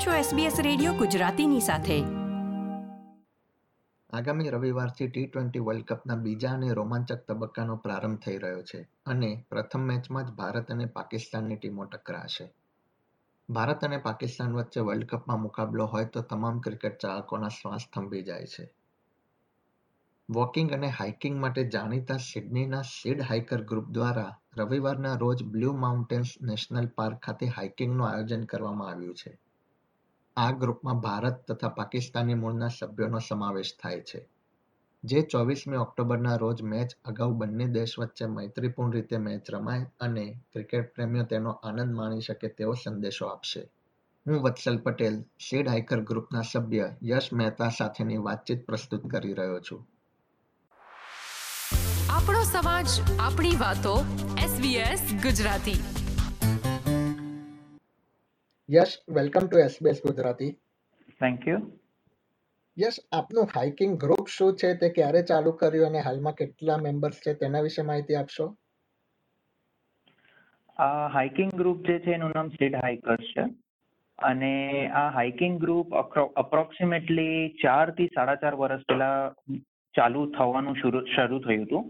છો SBS radio ગુજરાતીની સાથે. આગામી રવિવારથી ટી ટ્વેન્ટી વર્લ્ડ કપના બીજા અને રોમાંચક તબક્કાનો પ્રારંભ થઈ રહ્યો છે અને પ્રથમ મેચમાં જ ભારત અને પાકિસ્તાનની ટીમો ટકરાશે. ભારત અને પાકિસ્તાન વચ્ચે વર્લ્ડ કપમાં મુકાબલો હોય તો તમામ ક્રિકેટ ચાહકોના શ્વાસ થંભી જાય છે. વોકિંગ અને હાઇકિંગ માટે જાણીતા સિડનીના સીડ હાઇકર ગ્રુપ દ્વારા રવિવારના રોજ બ્લુ માઉન્ટેન્સ નેશનલ પાર્ક ખાતે હાઇકિંગનું આયોજન કરવામાં આવ્યું છે. આ ગ્રુપમાં ભારત તથા પાકિસ્તાની મૂળના સભ્યોનો સમાવેશ થાય છે. જે ચોવીસમી ઓક્ટોબરના રોજ મેચ અગાઉ બંને દેશ વચ્ચે મૈત્રીપૂર્ણ રીતે મેચ રમાય અને ક્રિકેટ પ્રેમીઓ તેનો આનંદ માણી શકે તેવો સંદેશો આપશે. હું વત્સલ પટેલ, શેડ હાઇકર ગ્રુપના સભ્ય યશ મહેતા સાથેની વાતચીત પ્રસ્તુત કરી રહ્યો છું. આપણો સમાજ, આપણી વાતો SBS Gujarati. Yash welcome to SBS Gujarati thank you Yash આપનું હાઇકિંગ ગ્રુપ શું છે તે ક્યારે ચાલુ કર્યું અને હાલમાં કેટલા મેમ્બર્સ છે તેના વિશે માહિતી આપશો? આ હાઇકિંગ ગ્રુપ જે છે એનું નામ સીડ હાઇકર્સ છે. અને આ હાઇકિંગ ગ્રુપ અપ્રોક્સિમેટલી ચારથી સાડા ચાર વર્ષ પહેલા ચાલુ થવાનું શરૂ શરૂ થયું હતું.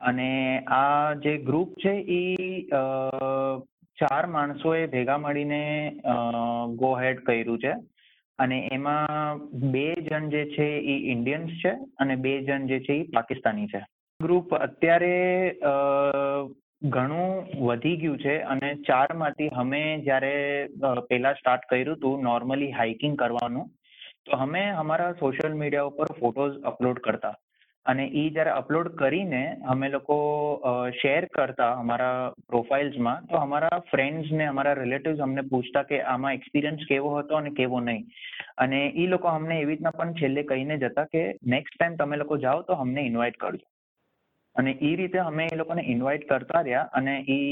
અને આ જે ગ્રુપ છે એ ચાર માણસોએ ભેગા મળીને ગો હેડ કર્યું છે. અને એમાં બે જણ જે છે એ ઇન્ડિયન્સ છે અને બે જણ જે છે એ પાકિસ્તાની છે. ગ્રુપ અત્યારે ઘણું વધી ગયું છે અને ચારમાંથી અમે જ્યારે પહેલા સ્ટાર્ટ કર્યું હતું નોર્મલી હાઇકિંગ કરવાનું, તો અમે અમારા સોશિયલ મીડિયા ઉપર ફોટોઝ અપલોડ કરતા. અને એ જ્યારે અપલોડ કરીને અમે લોકો શેર કરતા અમારા પ્રોફાઇલ્સમાં તો અમારા ફ્રેન્ડ્સ ને, અમારા રિલેટિવ્સ અમને પૂછતા કે આમાં એક્સપિરિયન્સ કેવો હતો અને કેવો નહીં. અને એ લોકો અમને એવી રીતના પણ છેલ્લે કહીને જતા કે નેક્સ્ટ ટાઈમ તમે લોકો જાઓ તો અમને ઇન્વાઇટ કરજો. અને એ રીતે અમે એ લોકોને ઇન્વાઇટ કરતા રહ્યા અને એ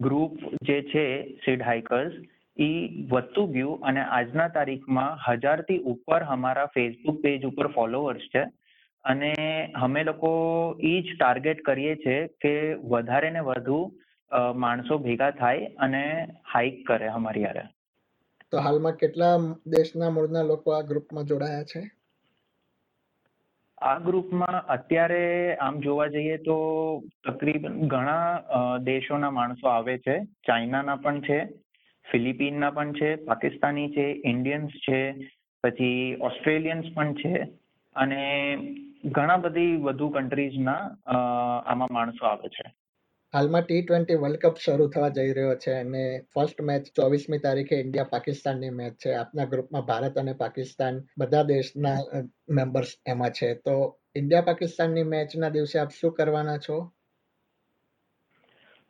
ગ્રુપ જે છે સીડ હાઇકર્સ એ વધતું ગયું અને આજના તારીખમાં હજારથી ઉપર અમારા ફેસબુક પેજ ઉપર ફોલોઅર્સ છે. અને અમે લોકો એ જ ટાર્ગેટ કરીએ છીએ કે વધારે ને વધુ માણસો ભેગા થાય અને હાઇક કરે અમારી યારે તો હાલમાં કેટલા દેશના મૂળના લોકો આ ગ્રુપમાં જોડાયા છે? આ ગ્રુપમાં અત્યારે આમ જોવા જઈએ તો તકરીબન ઘણા દેશોના માણસો આવે છે. ચાઇનાના પણ છે ફિલિપિનના પણ છે પાકિસ્તાની છે ઇન્ડિયન્સ છે પછી ઓસ્ટ્રેલિયન્સ પણ છે. અને ઘણા બધી વધુ કન્ટ્રીઝના આમાં માણસો આવે છે. હાલમાં ટી ટ્વેન્ટી વર્લ્ડ કપ શરૂ થવા જઈ રહ્યો છે અને ફર્સ્ટ મેચ ચોવીસમી તારીખે ઇન્ડિયા પાકિસ્તાનની મેચ છે. આપના ગ્રુપમાં ભારત અને પાકિસ્તાન બધા દેશના મેમ્બર્સ એમાં છે. તો ઇન્ડિયા પાકિસ્તાનની મેચના દિવસે આપ શું કરવાના છો?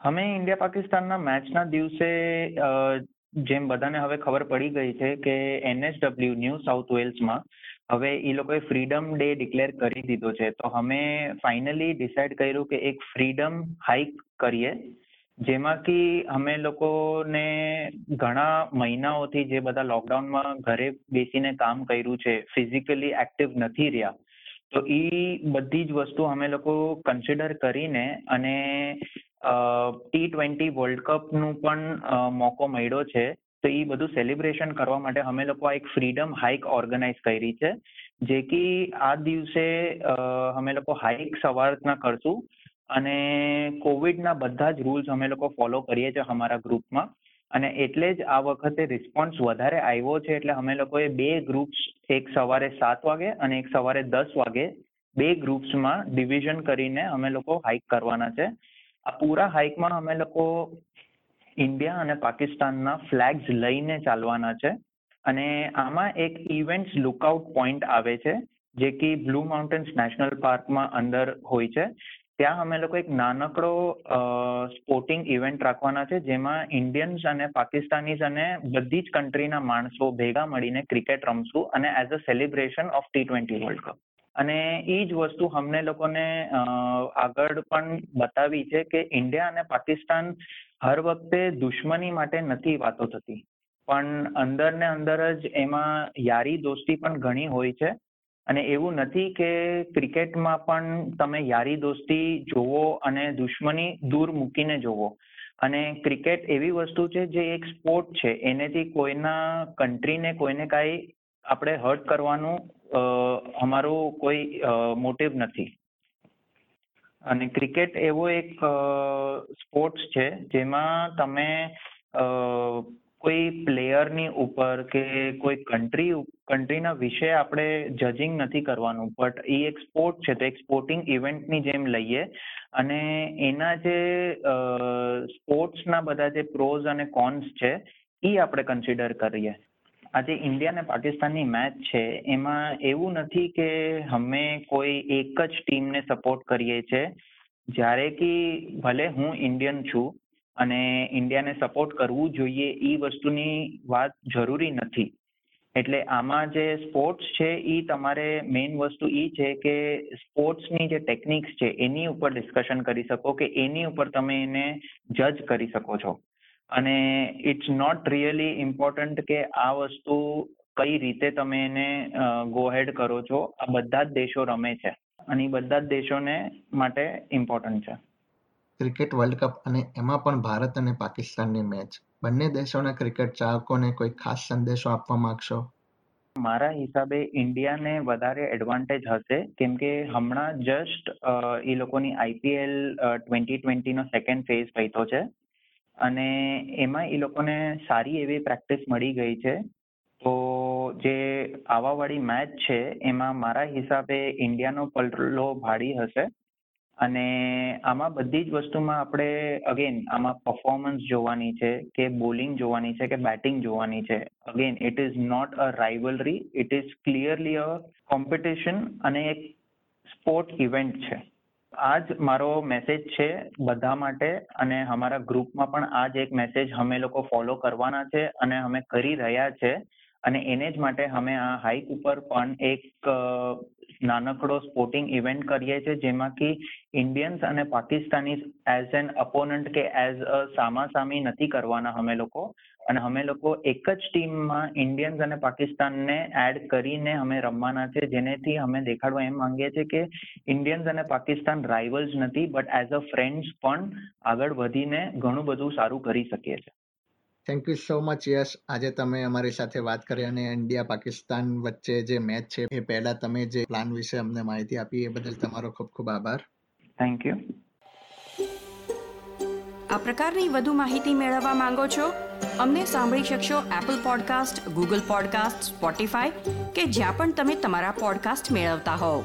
અમે ઇન્ડિયા પાકિસ્તાનના મેચના દિવસે જેમ બધાને હવે ખબર પડી ગઈ છે કે એનએસડબલ્યુ ન્યૂ સાઉથ વેલ્સમાં હવે એ લોકોએ ફ્રીડમ ડે ડિક્લેર કરી દીધો છે. તો અમે ફાઇનલી ડિસાઇડ કર્યું કે એક ફ્રીડમ હાઇક કરીએ, જેમાંથી અમે લોકોને ઘણા મહિનાઓથી જે બધા લોકડાઉનમાં ઘરે બેસીને કામ કર્યું છે ફિઝિકલી એક્ટિવ નથી રહ્યા, તો એ બધી જ વસ્તુ અમે લોકો કન્સિડર કરીને અને ટી ટ્વેન્ટી વર્લ્ડ કપનું પણ મોકો મળ્યો છે. તો એ બધું સેલિબ્રેશન કરવા માટે અમે લોકો આ એક ફ્રીડમ હાઇક ઓર્ગેનાઇઝ કરી છે. જે કે આ દિવસે અમે લોકો હાઇક સવારના કરશું અને કોવિડના બધા જ રૂલ્સ અમે લોકો ફોલો કરીએ છીએ અમારા ગ્રુપમાં અને એટલે જ આ વખતે રિસ્પોન્સ વધારે આવ્યો છે એટલે અમે લોકોએ બે ગ્રુપ્સ એક સવારે સાત વાગે અને એક સવારે દસ વાગે બે ગ્રુપ્સમાં ડિવિઝન કરીને અમે લોકો હાઇક કરવાના છે. આ પૂરા હાઇકમાં અમે લોકો ઇન્ડિયા અને પાકિસ્તાનના ફ્લેગ્સ લઈને ચાલવાના છે. અને આમાં એક ઇવેન્ટ્સ લુકઆઉટ પોઈન્ટ આવે છે, જે કે બ્લુ માઉન્ટેન્સ નેશનલ પાર્કમાં અંદર હોય છે. ત્યાં અમે લોકો એક નાનકડો સ્પોર્ટિંગ ઇવેન્ટ રાખવાના છે, જેમાં ઇન્ડિયન્સ અને પાકિસ્તાનીઝ અને બધી જ કન્ટ્રીના માણસો ભેગા મળીને ક્રિકેટ રમશું અને as a celebration of T twenty world cup. અને એ જ વસ્તુ અમને લોકોને આગળ પણ બતાવી છે કે ઇન્ડિયા અને પાકિસ્તાન હર વખતે દુશ્મની માટે નથી વાતો થતી. પણ અંદર ને અંદર જ એમાં યારી દોસ્તી પણ ઘણી હોય છે. અને એવું નથી કે ક્રિકેટમાં પણ તમે યારી દોસ્તી જોવો અને દુશ્મની દૂર મૂકીને જોવો. અને ક્રિકેટ એવી વસ્તુ છે જે એક સ્પોર્ટ છે. એનેથી કોઈના કન્ટ્રીને કોઈને કાંઈ આપણે હર્ટ કરવાનું અમારું કોઈ મોટિવ નથી. અને ક્રિકેટ એવો એક સ્પોર્ટ્સ છે જેમાં તમે કોઈ પ્લેયરની ઉપર કે કોઈ કન્ટ્રી કન્ટ્રીના વિશે આપણે જજિંગ નથી કરવાનું. બટ એ એક સ્પોર્ટ છે તો એક સ્પોર્ટિંગ ઇવેન્ટની જેમ લઈએ. અને એના જે સ્પોર્ટ્સના બધા જે પ્રોઝ અને કોન્સ છે એ આપણે કન્સિડર કરીએ. આજે ઇન્ડિયા અને પાકિસ્તાનની મેચ છે, એમાં એવું નથી કે અમે કોઈ એક જ ટીમને સપોર્ટ કરીએ છીએ જ્યારે કે ભલે હું ઇન્ડિયન છું અને ઇન્ડિયાને સપોર્ટ કરવું જોઈએ એ વસ્તુની વાત જરૂરી નથી. એટલે આમાં જે સ્પોર્ટ્સ છે એ તમારે મેઇન વસ્તુ એ છે કે સ્પોર્ટ્સની જે ટેકનિક્સ છે, એની ઉપર ડિસ્કશન કરી શકો કે એની ઉપર તમે એને જજ કરી શકો છો. અને ઇટ્સ નોટ રિયલી ઇમ્પોર્ટન્ટ કે આ વસ્તુ કઈ રીતે તમે એને ગો હેડ કરો છો. આ બધા જ દેશો રમે છે અને બધા જ દેશોને માટે ઇમ્પોર્ટન્ટ છે. ક્રિકેટ વર્લ્ડ કપ અને એમાં પણ ભારત અને પાકિસ્તાનની મેચ. બંને દેશોના ક્રિકેટ ચાહકોને કોઈ ખાસ સંદેશો આપવા માંગશો? મારા હિસાબે ઇન્ડિયાને વધારે એડવાન્ટેજ હશે કેમ કે હમણાં જસ્ટ એ લોકોની આઈપીએલ ટ્વેન્ટી ટ્વેન્ટીનો સેકન્ડ ફેઝ પૈતો છે. અને એમાં એ લોકોને સારી એવી પ્રેક્ટિસ મળી ગઈ છે. તો જે આવાવાળી મેચ છે, એમાં મારા હિસાબે ઇન્ડિયાનો પલ્લો ભારી હશે. અને આમાં બધી જ વસ્તુમાં આપણે અગેન આમાં પરફોર્મન્સ જોવાની છે કે બોલિંગ જોવાની છે કે બેટિંગ જોવાની છે. Again it is not a rivalry it is clearly a competition અને એક સ્પોર્ટ ઇવેન્ટ છે. આ જ મારો મેસેજ છે બધા માટે અને અમારા ગ્રુપમાં પણ આ જ એક મેસેજ અમે લોકો ફોલો કરવાના છે અને અમે કરી રહ્યા છે. અને એને જ માટે અમે આ હાઈક ઉપર પણ એક નાનકડો સ્પોર્ટિંગ ઇવેન્ટ કરીએ છીએ જેમાંથી ઇન્ડિયન્સ અને પાકિસ્તાની એઝ એન અપોનન્ટ કે એઝ અ સામાસામી નથી કરવાના અમે લોકો. અને અમે લોકો એક જ ટીમમાં ઇન્ડિયન્સ અને પાકિસ્તાનને એડ કરીને અમે રમવાના છે જેનેથી અમે દેખાડવા એમ માંગીએ છીએ કે ઇન્ડિયન્સ અને પાકિસ્તાન રાઇવલ્સ નથી બટ એઝ અ ફ્રેન્ડ્સ પણ આગળ વધીને ઘણું બધું સારું કરી શકીએ છીએ. Thank you so much Yash આજે તમે અમારી સાથે વાત કરી અને ઇન્ડિયા પાકિસ્તાન વચ્ચે જે મેચ છે એ પહેલા તમે જે પ્લાન વિશે અમને માહિતી આપી એ બદલ તમારો ખૂબ ખૂબ આભાર. થેન્ક યુ આ પ્રકારની વધુ માહિતી મેળવવા માંગો છો અમને સાંભળી શકશો Apple podcast Google podcast Spotify કે જ્યાં પણ તમે તમારા પોડકાસ્ટ મેળવતા હોવ.